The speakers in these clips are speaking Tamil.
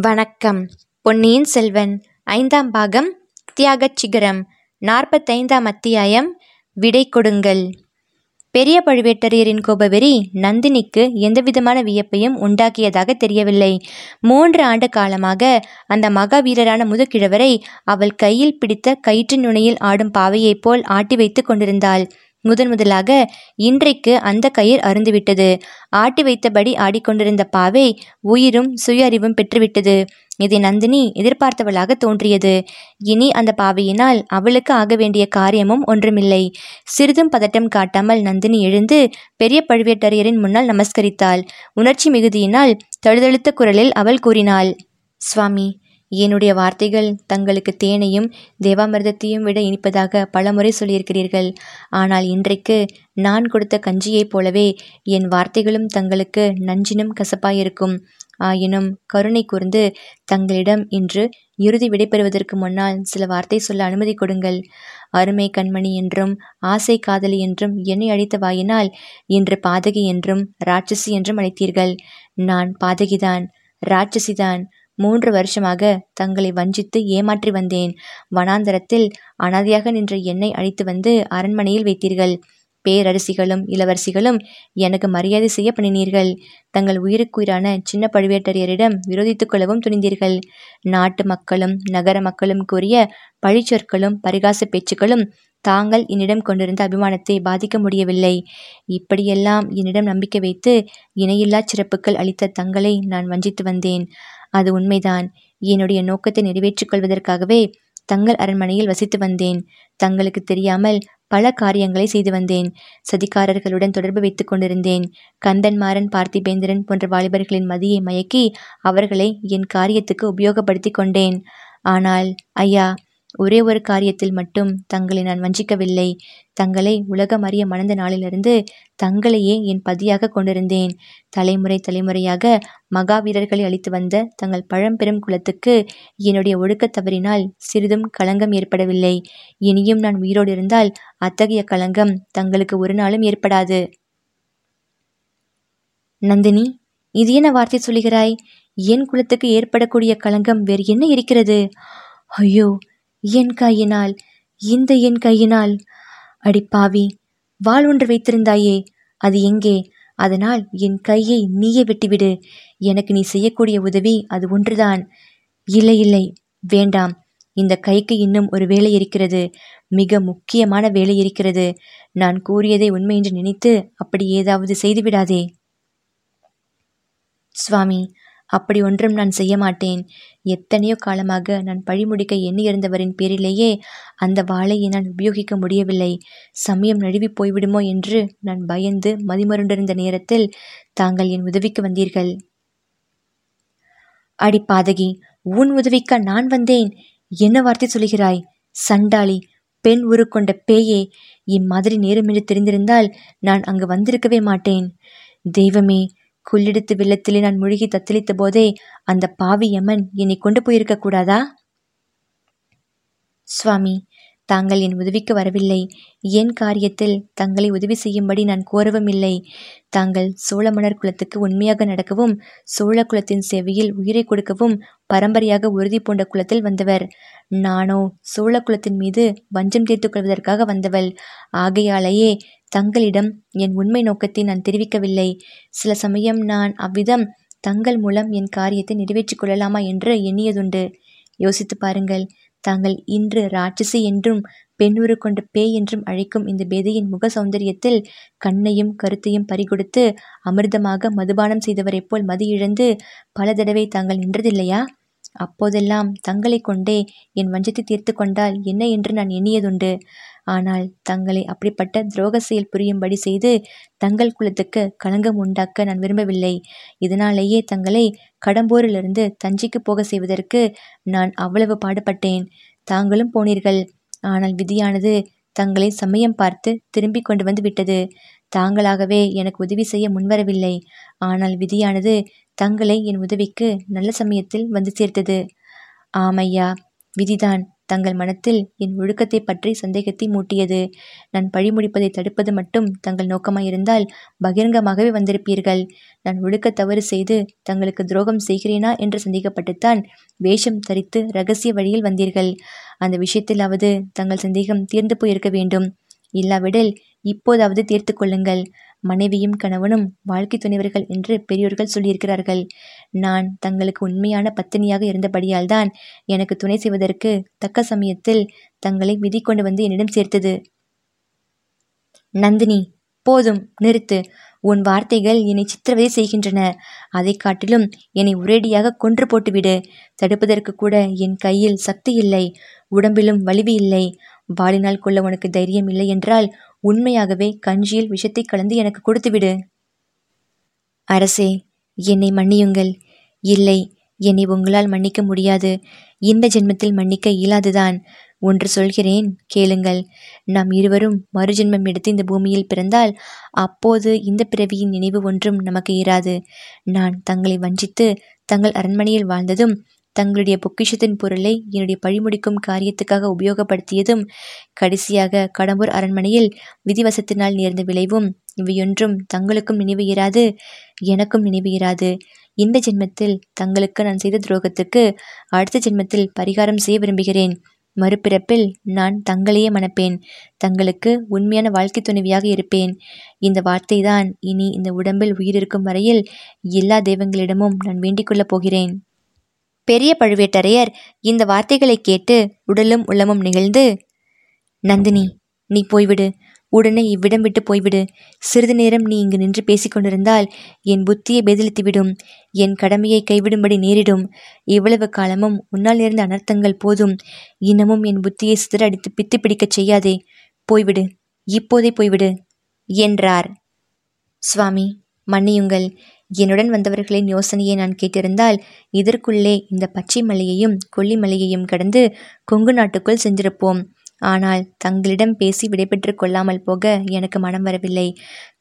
வணக்கம். பொன்னியின் செல்வன் ஐந்தாம் பாகம் தியாகச் சிகரம் நாற்பத்தைந்தாம் அத்தியாயம் விடை கொடுங்கள். பெரிய பழுவேட்டரையரின் கோபவெறி நந்தினிக்கு எந்தவிதமான வியப்பையும் உண்டாக்கியதாக தெரியவில்லை. மூன்று ஆண்டு காலமாக அந்த மகாவீரரான முதுகிழவரை அவள் கையில் பிடித்த கயிற்று நுனையில் ஆடும் பாவையைப் போல் ஆட்டி வைத்து கொண்டிருந்தாள். முதன் முதலாக இன்றைக்கு அந்த கயிர் அருந்துவிட்டது ஆட்டி வைத்தபடி ஆடிக்கொண்டிருந்த பாவை உயிரும் சுய அறிவும் பெற்றுவிட்டது. இதை நந்தினி எதிர்பார்த்தவளாக தோன்றியது. இனி அந்த பாவையினால் அவளுக்கு ஆக வேண்டிய காரியமும் ஒன்றுமில்லை. சிறிதும் பதட்டம் காட்டாமல் நந்தினி எழுந்து பெரிய பழுவேட்டரையரின் முன்னால் நமஸ்கரித்தாள். உணர்ச்சி மிகுதியினால் தழுதழுத்த குரலில் அவள் கூறினாள் சுவாமி என்னுடைய வார்த்தைகள் தங்களுக்கு தேனையும் தேவாமிர்தத்தையும் விட இனிப்பதாக பலமுறை சொல்லியிருக்கிறீர்கள். ஆனால் இன்றைக்கு நான் கொடுத்த கஞ்சியைப் போலவே என் வார்த்தைகளும் தங்களுக்கு நஞ்சினும் கசப்பாயிருக்கும். ஆயினும் கருணை கூர்ந்து தங்களிடம் இன்று இறுதி விடைபெறுவதற்கு முன்னால் சில வார்த்தை சொல்ல அனுமதி கொடுங்கள். அருமை கண்மணி என்றும் ஆசை காதலி என்றும் என்னை அழைத்த வாயினால் இன்று பாதகி என்றும் ராட்சசி என்றும் அழைத்தீர்கள். நான் பாதகிதான் ராட்சசிதான். மூன்று வருஷமாக தங்களை வஞ்சித்து ஏமாற்றி வந்தேன். வனாந்தரத்தில் அனாதையாக நின்ற என்னை அழைத்து வந்து அரண்மனையில் வைத்தீர்கள். பேரரசிகளும் இளவரசிகளும் எனக்கு மரியாதை செய்ய பண்ணினீர்கள். தங்கள் உயிருக்குயிரான சின்ன பழுவேட்டரையரிடம் விரோதித்துக் கொள்ளவும் துணிந்தீர்கள். நாட்டு மக்களும் நகர மக்களும் கூறிய பழிச்சொற்களும் பரிகாச பேச்சுக்களும் தாங்கள் என்னிடம் கொண்டிருந்த அபிமானத்தை பாதிக்க முடியவில்லை. இப்படியெல்லாம் என்னிடம் நம்பிக்கை வைத்து இணையில்லா சிறப்புகள் அளித்த தங்களை நான் வஞ்சித்து வந்தேன். அது உண்மைதான். என்னுடைய நோக்கத்தை நிறைவேற்றிக் கொள்வதற்காகவே தங்கள் அரண்மனையில் வசித்து வந்தேன். தங்களுக்கு தெரியாமல் பல காரியங்களை செய்து வந்தேன். சதிகாரர்களுடன் தொடர்பு வைத்துக் கொண்டிருந்தேன். கந்தன்மாறன் பார்த்திபேந்திரன் போன்ற வாலிபர்களின் மதியை மயக்கி அவர்களை என் காரியத்துக்கு உபயோகப்படுத்தி கொண்டேன். ஆனால் ஐயா ஒரே ஒரு காரியத்தில் மட்டும் தங்களை நான் வஞ்சிக்கவில்லை. தங்களை உலகம் அறிய மணந்த நாளிலிருந்து தங்களையே என் பதியாக கொண்டிருந்தேன். தலைமுறை தலைமுறையாக மகாவீரர்களை அளித்து வந்த தங்கள் பழம்பெரும் குலத்துக்கு என்னுடைய ஒழுக்கத் தவறினால் சிறிதும் களங்கம் ஏற்படவில்லை. இனியும் நான் உயிரோடு இருந்தால் அத்தகைய களங்கம் தங்களுக்கு ஒரு நாளும் ஏற்படாது. நந்தினி இது என்ன வார்த்தை சொல்லுகிறாய்? என் குலத்துக்கு ஏற்படக்கூடிய களங்கம் வேறு என்ன இருக்கிறது? ஐயோ என் கையினால் இந்த என் கையினால். அடி பாவி வாள் ஒன்று வைத்திருந்தாயே அது எங்கே? அதனால் என் கையை நீயே வெட்டிவிடு. எனக்கு நீ செய்யக்கூடிய உதவி அது ஒன்றுதான். இல்லை இல்லை வேண்டாம். இந்த கைக்கு இன்னும் ஒரு வேலை இருக்கிறது. மிக முக்கியமான வேலை இருக்கிறது. நான் கூறியதை உண்மை என்று நினைத்து அப்படி ஏதாவது செய்துவிடாதே. சுவாமி அப்படி ஒன்றும் நான் செய்ய மாட்டேன். எத்தனையோ காலமாக நான் பழிமுடிக்க எண்ணியிருந்தவரின் பேரிலேயே அந்த வாளை நான் உபயோகிக்க முடியவில்லை. சமயம் நழுவி போய்விடுமோ என்று நான் பயந்து மதிமருண்டிருந்த நேரத்தில் தாங்கள் என் உதவிக்கு வந்தீர்கள். அடி பாதகி உன் உதவிக்க நான் வந்தேன். என்ன வார்த்தை சொல்கிறாய் சண்டாளி பெண் உரு கொண்ட பேயே இம்மாதிரி நேரமென்று தெரிந்திருந்தால் நான் அங்கு வந்திருக்கவே மாட்டேன். தெய்வமே குள்ளிடுத்து வெள்ளத்திலே நான் முழுகி தத்தளித்த போதே அந்த பாவி யமன் என்னை கொண்டு போயிருக்க கூடாதா? சுவாமி தாங்கள் என் உதவிக்கு வரவில்லை. என் காரியத்தில் தங்களை உதவி செய்யும்படி நான் கோரவும் இல்லை. தாங்கள் சோழ மன்னர் குலத்துக்கு உண்மையாக நடக்கவும் சோழ குலத்தின் சேவையில் உயிரை கொடுக்கவும் பரம்பரையாக உறுதி பூண்ட குலத்தில் வந்தவர். நானோ சோழ குலத்தின் மீது வஞ்சம் தீர்த்து கொள்வதற்காக வந்தவள். ஆகையாலேயே தங்களிடம் என் உண்மை நோக்கத்தை நான் தெரிவிக்கவில்லை. சில சமயம் நான் அவ்விதம் தங்கள் மூலம் என் காரியத்தை நிறைவேற்றிக் கொள்ளலாமா என்று எண்ணியதுண்டு. யோசித்து பாருங்கள் தாங்கள் இன்று ராட்சசி என்றும் பெண்ணுரு கொண்ட பேய் என்றும் அழைக்கும் இந்த பேதையின் முக சௌந்தரியத்தில் கண்ணையும் கருத்தையும் பறிகொடுத்து அமிர்தமாக மதுபானம் செய்தவரைப் போல் மது இழந்து பல தடவை தாங்கள் நின்றதில்லையா? அப்போதெல்லாம் தங்களை கொண்டே என் வஞ்சத்தை தீர்த்து கொண்டால் என்ன என்று நான் எண்ணியதுண்டு. ஆனால் தங்களை அப்படிப்பட்ட துரோக செயல் புரியும்படி செய்து தங்கள் குலத்துக்கு களங்கம் உண்டாக்க நான் விரும்பவில்லை. இதனாலேயே தங்களை கடம்பூரிலிருந்து தஞ்சைக்கு போக செய்வதற்கு நான் அவ்வளவு பாடுபட்டேன். தாங்களும் போனீர்கள். ஆனால் விதியானது தங்களை சமயம் பார்த்து திரும்பி கொண்டு வந்து விட்டது. தாங்களாகவே எனக்கு உதவி செய்ய முன்வரவில்லை. ஆனால் விதியானது தங்களை என் உதவிக்கு நல்ல சமயத்தில் வந்து சேர்த்தது. ஆமையா விதிதான். தங்கள் மனத்தில் என் ஒழுக்கத்தை பற்றி சந்தேகத்தை மூட்டியது. நான் பழி முடிப்பதை தடுப்பது மட்டும் தங்கள் நோக்கமாயிருந்தால் பகிரங்கமாகவே வந்திருப்பீர்கள். நான் ஒழுக்க தவறு செய்து தங்களுக்கு துரோகம் செய்கிறேனா என்று சந்தேகப்பட்டுத்தான் வேஷம் தரித்து ரகசிய வழியில் வந்தீர்கள். அந்த விஷயத்திலாவது தங்கள் சந்தேகம் தீர்ந்து போயிருக்க வேண்டும். இல்லாவிடில் இப்போதாவது தீர்த்து கொள்ளுங்கள். மனைவியும் கணவனும் வாழ்க்கை துணைவர்கள் என்று பெரியோர்கள் சொல்லியிருக்கிறார்கள். நான் தங்களுக்கு உண்மையான பத்தினியாக இருந்தபடியால்தான் எனக்கு துணை செய்வதற்கு தக்க சமயத்தில் தங்களை விதி கொண்டு வந்து என்னிடம் சேர்த்தது. நந்தினி போதும் நிறுத்து. உன் வார்த்தைகள் என்னை சித்திரவதை செய்கின்றன. அதை காட்டிலும் என்னை ஒரேடியாக கொன்று போட்டுவிடு. தடுப்பதற்கு கூட என் கையில் சக்தி இல்லை. உடம்பிலும் வலிவு இல்லை. வாளினால் கொள்ள உனக்கு தைரியம் இல்லை என்றால் உண்மையாகவே கஞ்சியில் விஷத்தை கலந்து எனக்கு கொடுத்துவிடு. அரசே என்னை மன்னியுங்கள். இல்லை என்னை உங்களால் மன்னிக்க முடியாது. இந்த ஜென்மத்தில் மன்னிக்க இயலாதுதான். ஒன்று சொல்கிறேன் கேளுங்கள். நாம் இருவரும் மறுஜென்மம் எடுத்து இந்த பூமியில் பிறந்தால் அப்போது இந்த பிறவியின் நினைவு ஒன்றும் நமக்கு இராது. நான் தங்களை வஞ்சித்து தங்கள் அரண்மனையில் வாழ்ந்ததும் தங்களுடைய பொக்கிஷத்தின் பொருளை என்னுடைய பழிமுடிக்கும் காரியத்துக்காக உபயோகப்படுத்தியதும் கடைசியாக கடம்பூர் அரண்மனையில் விதிவசத்தினால் நேர்ந்த விளைவும் இவையொன்றும் தங்களுக்கும் நினைவு இராது எனக்கும் நினைவு இராது. இந்த ஜென்மத்தில் தங்களுக்கு நான் செய்த துரோகத்துக்கு அடுத்த ஜென்மத்தில் பரிகாரம் செய்ய விரும்புகிறேன். மறுபிறப்பில் நான் தங்களையே மணப்பேன். தங்களுக்கு உண்மையான வாழ்க்கை துணைவியாக இருப்பேன். இந்த வார்த்தை தான் இனி இந்த உடம்பில் உயிரிருக்கும் வரையில் எல்லா தெய்வங்களிடமும் நான் வேண்டிக் கொள்ளப் போகிறேன். பெரிய பழுவேட்டரையர் இந்த வார்த்தைகளை கேட்டு உடலும் உள்ளமும் நிகழ்ந்து நந்தினி நீ போய்விடு. உடனே இவ்விடம் விட்டு போய்விடு. சிறிது நேரம் நீ இங்கு நின்று பேசிக்கொண்டிருந்தால் என் புத்தியை பெதிலித்துவிடும். என் கடமையை கைவிடும்படி நேரிடும். இவ்வளவு காலமும் உன்னால் இருந்த அனர்த்தங்கள் போதும். இன்னமும் என் புத்தியை சிதறடித்து பித்து பிடிக்கச் செய்யாதே. போய்விடு. இப்போதே போய்விடு என்றார். சுவாமி மன்னியுங்கள். என்னுடன் வந்தவர்களின் யோசனையை நான் கேட்டிருந்தால் இதற்குள்ளே இந்த பச்சை மலையையும் கொல்லி மலையையும் கடந்து கொங்கு நாட்டுக்குள் சென்றிருப்போம். ஆனால் தங்களிடம் பேசி விடைபெற்று கொள்ளாமல் போக எனக்கு மனம் வரவில்லை.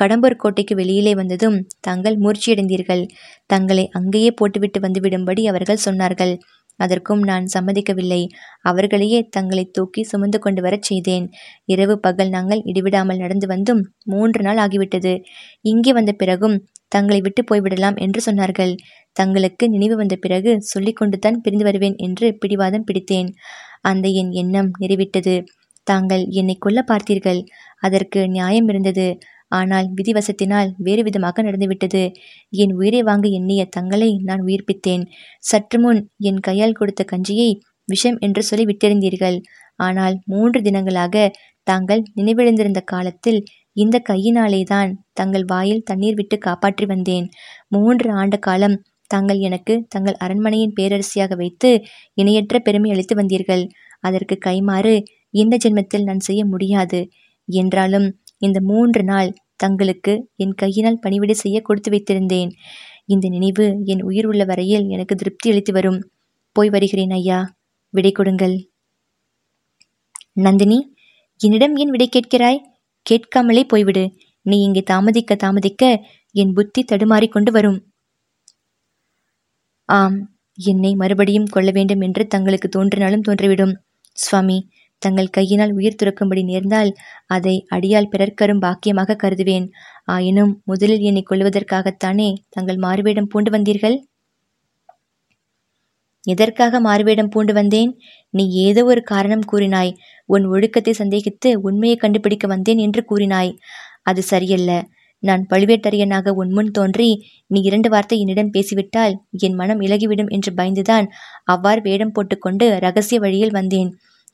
கடம்பூர் கோட்டைக்கு வெளியிலே வந்ததும் தாங்கள் மூர்ச்சியடைந்தீர்கள். தங்களை அங்கேயே போட்டுவிட்டு வந்துவிடும்படி அவர்கள் சொன்னார்கள். அதற்கும் நான் சம்மதிக்கவில்லை. அவர்களையே தங்களை தூக்கி சுமந்து கொண்டு வரச் செய்தேன். இரவு பகல் நாங்கள் இடிவிடாமல் நடந்து வந்தும் மூன்று நாள் ஆகிவிட்டது. இங்கே வந்த பிறகும் தங்களை விட்டு போய்விடலாம் என்று சொன்னார்கள். தங்களுக்கு நினைவு வந்த பிறகு சொல்லிக்கொண்டு தான் பிரிந்து வருவேன் என்று பிடிவாதம் பிடித்தேன். அந்த என் எண்ணம் நிறைவிட்டது. தாங்கள் என்னை கொல்ல பார்த்தீர்கள். அதற்கு நியாயம் இருந்தது. ஆனால் விதிவசத்தினால் வேறு விதமாக நடந்துவிட்டது. என் உயிரை வாங்க எண்ணிய தங்களை நான் உயிர்ப்பித்தேன். சற்று முன் என் கையால் கொடுத்த கஞ்சியை விஷம் என்று சொல்லி விட்டிருந்தீர்கள். ஆனால் மூன்று தினங்களாக தாங்கள் நினைவிழந்திருந்த காலத்தில் இந்த கையினாலேதான் தங்கள் வாயில் தண்ணீர் விட்டு காப்பாற்றி வந்தேன். மூன்று ஆண்டு காலம் தாங்கள் எனக்கு தங்கள் அரண்மனையின் பேரரசியாக வைத்து இணையற்ற பெருமை அளித்து வந்தீர்கள். அதற்கு கைமாறு இந்த ஜென்மத்தில் நான் செய்ய முடியாது. என்றாலும் இந்த மூன்று நாள் தங்களுக்கு என் கையினால் பணிவிடை செய்ய கொடுத்து வைத்திருந்தேன். இந்த நினைவு என் உயிர் உள்ள வரையில் எனக்கு திருப்தி அளித்து வரும். போய் வருகிறேன் ஐயா. விடை கொடுங்கள். நந்தினி என்னிடம் ஏன் விடை கேட்கிறாய்? கேட்காமலே போய்விடு. நீ இங்கே தாமதிக்க தாமதிக்க என் புத்தி தடுமாறிக்கொண்டு வரும். ஆம் என்னை மறுபடியும் கொள்ள வேண்டும் என்று தங்களுக்கு தோன்றினாலும் தோன்றிவிடும். சுவாமி தங்கள் கையினால் உயிர் துறக்கும்படி நேர்ந்தால் அதை அடியால் பிறர்க்கரும் பாக்கியமாக கருதுவேன். ஆயினும் முதலில் என்னை கொள்வதற்காகத்தானே தங்கள் மாறுவேடம் பூண்டு வந்தீர்கள்? எதற்காக மாறுவேடம் பூண்டு வந்தேன்? நீ ஏதோ ஒரு காரணம் கூறினாய். உன் ஒழுக்கத்தை சந்தேகித்து உண்மையை கண்டுபிடிக்க வந்தேன் என்று கூறினாய். அது சரியல்ல. நான் பழுவேட்டரையனாக உன் முன் தோன்றி நீ இரண்டு வார்த்தை என்னிடம் பேசிவிட்டால் என் மனம் இலகிவிடும் என்று பயந்துதான் அவ்வாறு வேடம் போட்டுக்கொண்டு ரகசிய வழியில் வந்தேன்.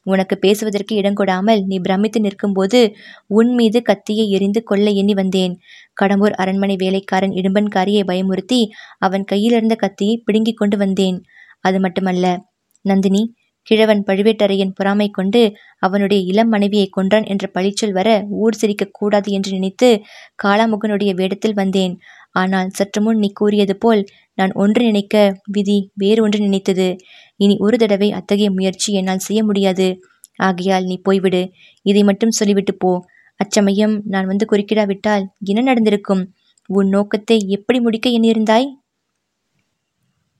உனக்கு பேசுவதற்கு இடங்கொடாமல் நீ பிரமித்து நிற்கும்போது உன் மீது கத்தியை எரிந்து கொள்ள எண்ணி வந்தேன். கடம்பூர் அரண்மனை வேலைக்காரன் இடும்பன்காரியை பயமுறுத்தி அவன் கையிலிருந்த கத்தியை பிடுங்கிக் கொண்டு வந்தேன். அது மட்டுமல்ல நந்தினி கிழவன் பழுவேட்டரையன் பொறாமை கொண்டு அவனுடைய இளம் மனைவியை கொன்றான் என்ற பழிச்சொல் வர ஊர் சிரிக்க கூடாது என்று நினைத்து காளாமுகனுடைய வேடத்தில் வந்தேன். ஆனால் சற்று முன் நீ கூறியது போல் நான் ஒன்று நினைக்க விதி வேறு ஒன்று நினைத்தது. இனி ஒரு தடவை அத்தகைய முயற்சி என்னால் செய்ய முடியாது. ஆகையால் நீ போய்விடு. இதை மட்டும் சொல்லிவிட்டு போ. அச்சமயம் நான் வந்து குறுக்கிடாவிட்டால் என்ன நடந்திருக்கும்? உன் நோக்கத்தை எப்படி முடிக்க எண்ணியிருந்தாய்?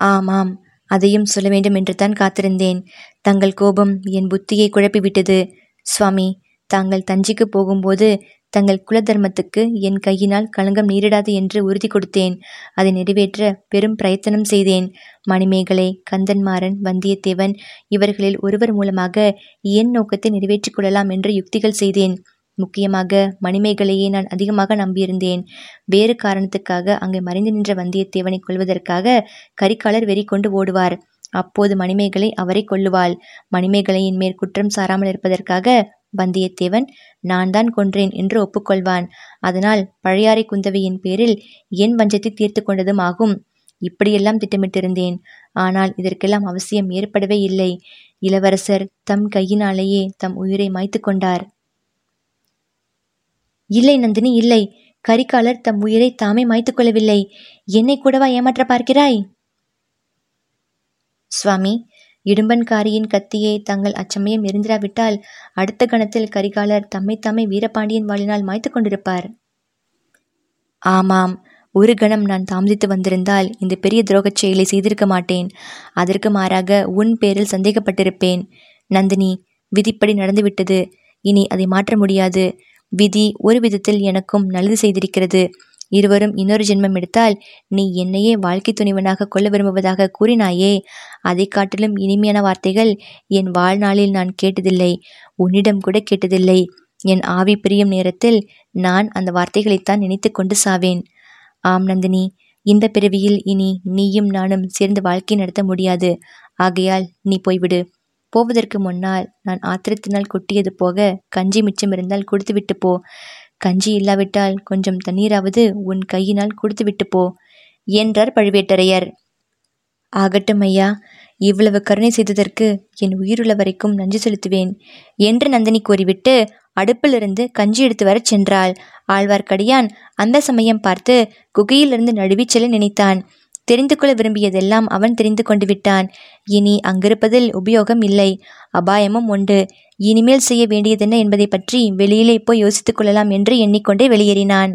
ஆமாம் அதையும் சொல்ல வேண்டும் என்று தான் காத்திருந்தேன். தங்கள் கோபம் என் புத்தியை குழப்பிவிட்டது. சுவாமி தாங்கள் தஞ்சைக்கு போகும்போது தங்கள் குல தர்மத்துக்கு என் கையினால் களங்கம் நேரிடாது என்று உறுதி கொடுத்தேன். அதை நிறைவேற்ற பெரும் பிரயத்தனம் செய்தேன். மணிமேகலை கந்தன்மாறன் வந்தியத்தேவன் இவர்களில் ஒருவர் மூலமாக என் நோக்கத்தை நிறைவேற்றிக் கொள்ளலாம் என்று யுக்திகள் செய்தேன். முக்கியமாக மணிமேகலையை நான் அதிகமாக நம்பியிருந்தேன். வேறு காரணத்துக்காக அங்கே மறைந்து நின்ற வந்தியத்தேவனை கொள்வதற்காக கரிகாலர் வெறி கொண்டு ஓடுவார். அப்போது மணிமேகலை அவரை கொல்லுவாள். மணிமேகலையின் மேற்குற்றம் சாராமல் இருப்பதற்காக வந்தியத்தேவன் நான் தான் கொன்றேன் என்று ஒப்புக்கொள்வான். அதனால் பழையாறை குந்தவையின் பேரில் என் வஞ்சத்தை தீர்த்து கொண்டதும் ஆகும். இப்படியெல்லாம் திட்டமிட்டிருந்தேன். ஆனால் இதற்கெல்லாம் அவசியம் ஏற்படவே இல்லை. இளவரசர் தம் கையினாலேயே தம் உயிரை மாய்த்து கொண்டார். இல்லை நந்தினி இல்லை. கரிகாலர் தம் உயிரை தாமே மாய்த்து கொள்ளவில்லை. என்னை கூடவா ஏமாற்ற பார்க்கிறாய்? சுவாமி இடும்பன்காரியின் கத்தியை தங்கள் அச்சமயம் எரிந்திராவிட்டால் அடுத்த கணத்தில் கரிகாலர் தம்மைத்தாமே வீரபாண்டியன் வாளினால் மாய்த்து கொண்டிருப்பார். ஆமாம் ஒரு கணம் நான் தாமதித்து வந்திருந்தால் இந்த பெரிய துரோகச் செயலை செய்திருக்க மாட்டேன். அதற்கு மாறாக உன் பேரில் சந்தேகப்பட்டிருப்பேன். நந்தினி விதிப்படி நடந்துவிட்டது. இனி அதை மாற்ற முடியாது. விதி ஒரு விதத்தில் எனக்கும் நல்லது செய்திருக்கிறது. இருவரும் இன்னொரு ஜென்மம் எடுத்தால் நீ என்னையே வாழ்க்கை துணிவனாக கொள்ள விரும்புவதாக கூறினாயே. அதை காட்டிலும் இனிமையான வார்த்தைகள் என் வாழ்நாளில் நான் கேட்டதில்லை உன்னிடம் கூட கேட்டதில்லை. என் ஆவி பிரியும் நேரத்தில் நான் அந்த வார்த்தைகளைத்தான் நினைத்து கொண்டு சாவேன். ஆம் நந்தினி இந்த பிறவியில் இனி நீயும் நானும் சேர்ந்து வாழ்க்கை நடத்த முடியாது. ஆகையால் நீ போய்விடு. போவதற்கு முன்னால் நான் ஆத்திரத்தினால் கொட்டியது போக கஞ்சி மிச்சம் இருந்தால் கொடுத்துவிட்டு போ. கஞ்சி இல்லாவிட்டால் கொஞ்சம் தண்ணீராவது உன் கையினால் கொடுத்துவிட்டு போ என்றார் பழுவேட்டரையர். ஆகட்டும் ஐயா இவ்வளவு கருணை செய்ததற்கு என் உயிருள்ள வரைக்கும் நன்றி செலுத்துவேன் என்று நந்தினி கூறிவிட்டு அடுப்பிலிருந்து கஞ்சி எடுத்து வரச் சென்றாள். ஆழ்வார்க்கடியான் அந்த சமயம் பார்த்து குகையிலிருந்து நழுவிச் செல்ல நினைத்தான். தெரிந்து கொள்ள விரும்பியதெல்லாம் அவன் தெரிந்து கொண்டு விட்டான். இனி அங்கிருப்பதில் உபயோகம் இல்லை. அபாயமும் உண்டு. இனிமேல் செய்ய வேண்டியதென்ன என்பதை பற்றி வெளியிலே போய் யோசித்துக் கொள்ளலாம் என்று எண்ணிக்கொண்டே வெளியேறினான்.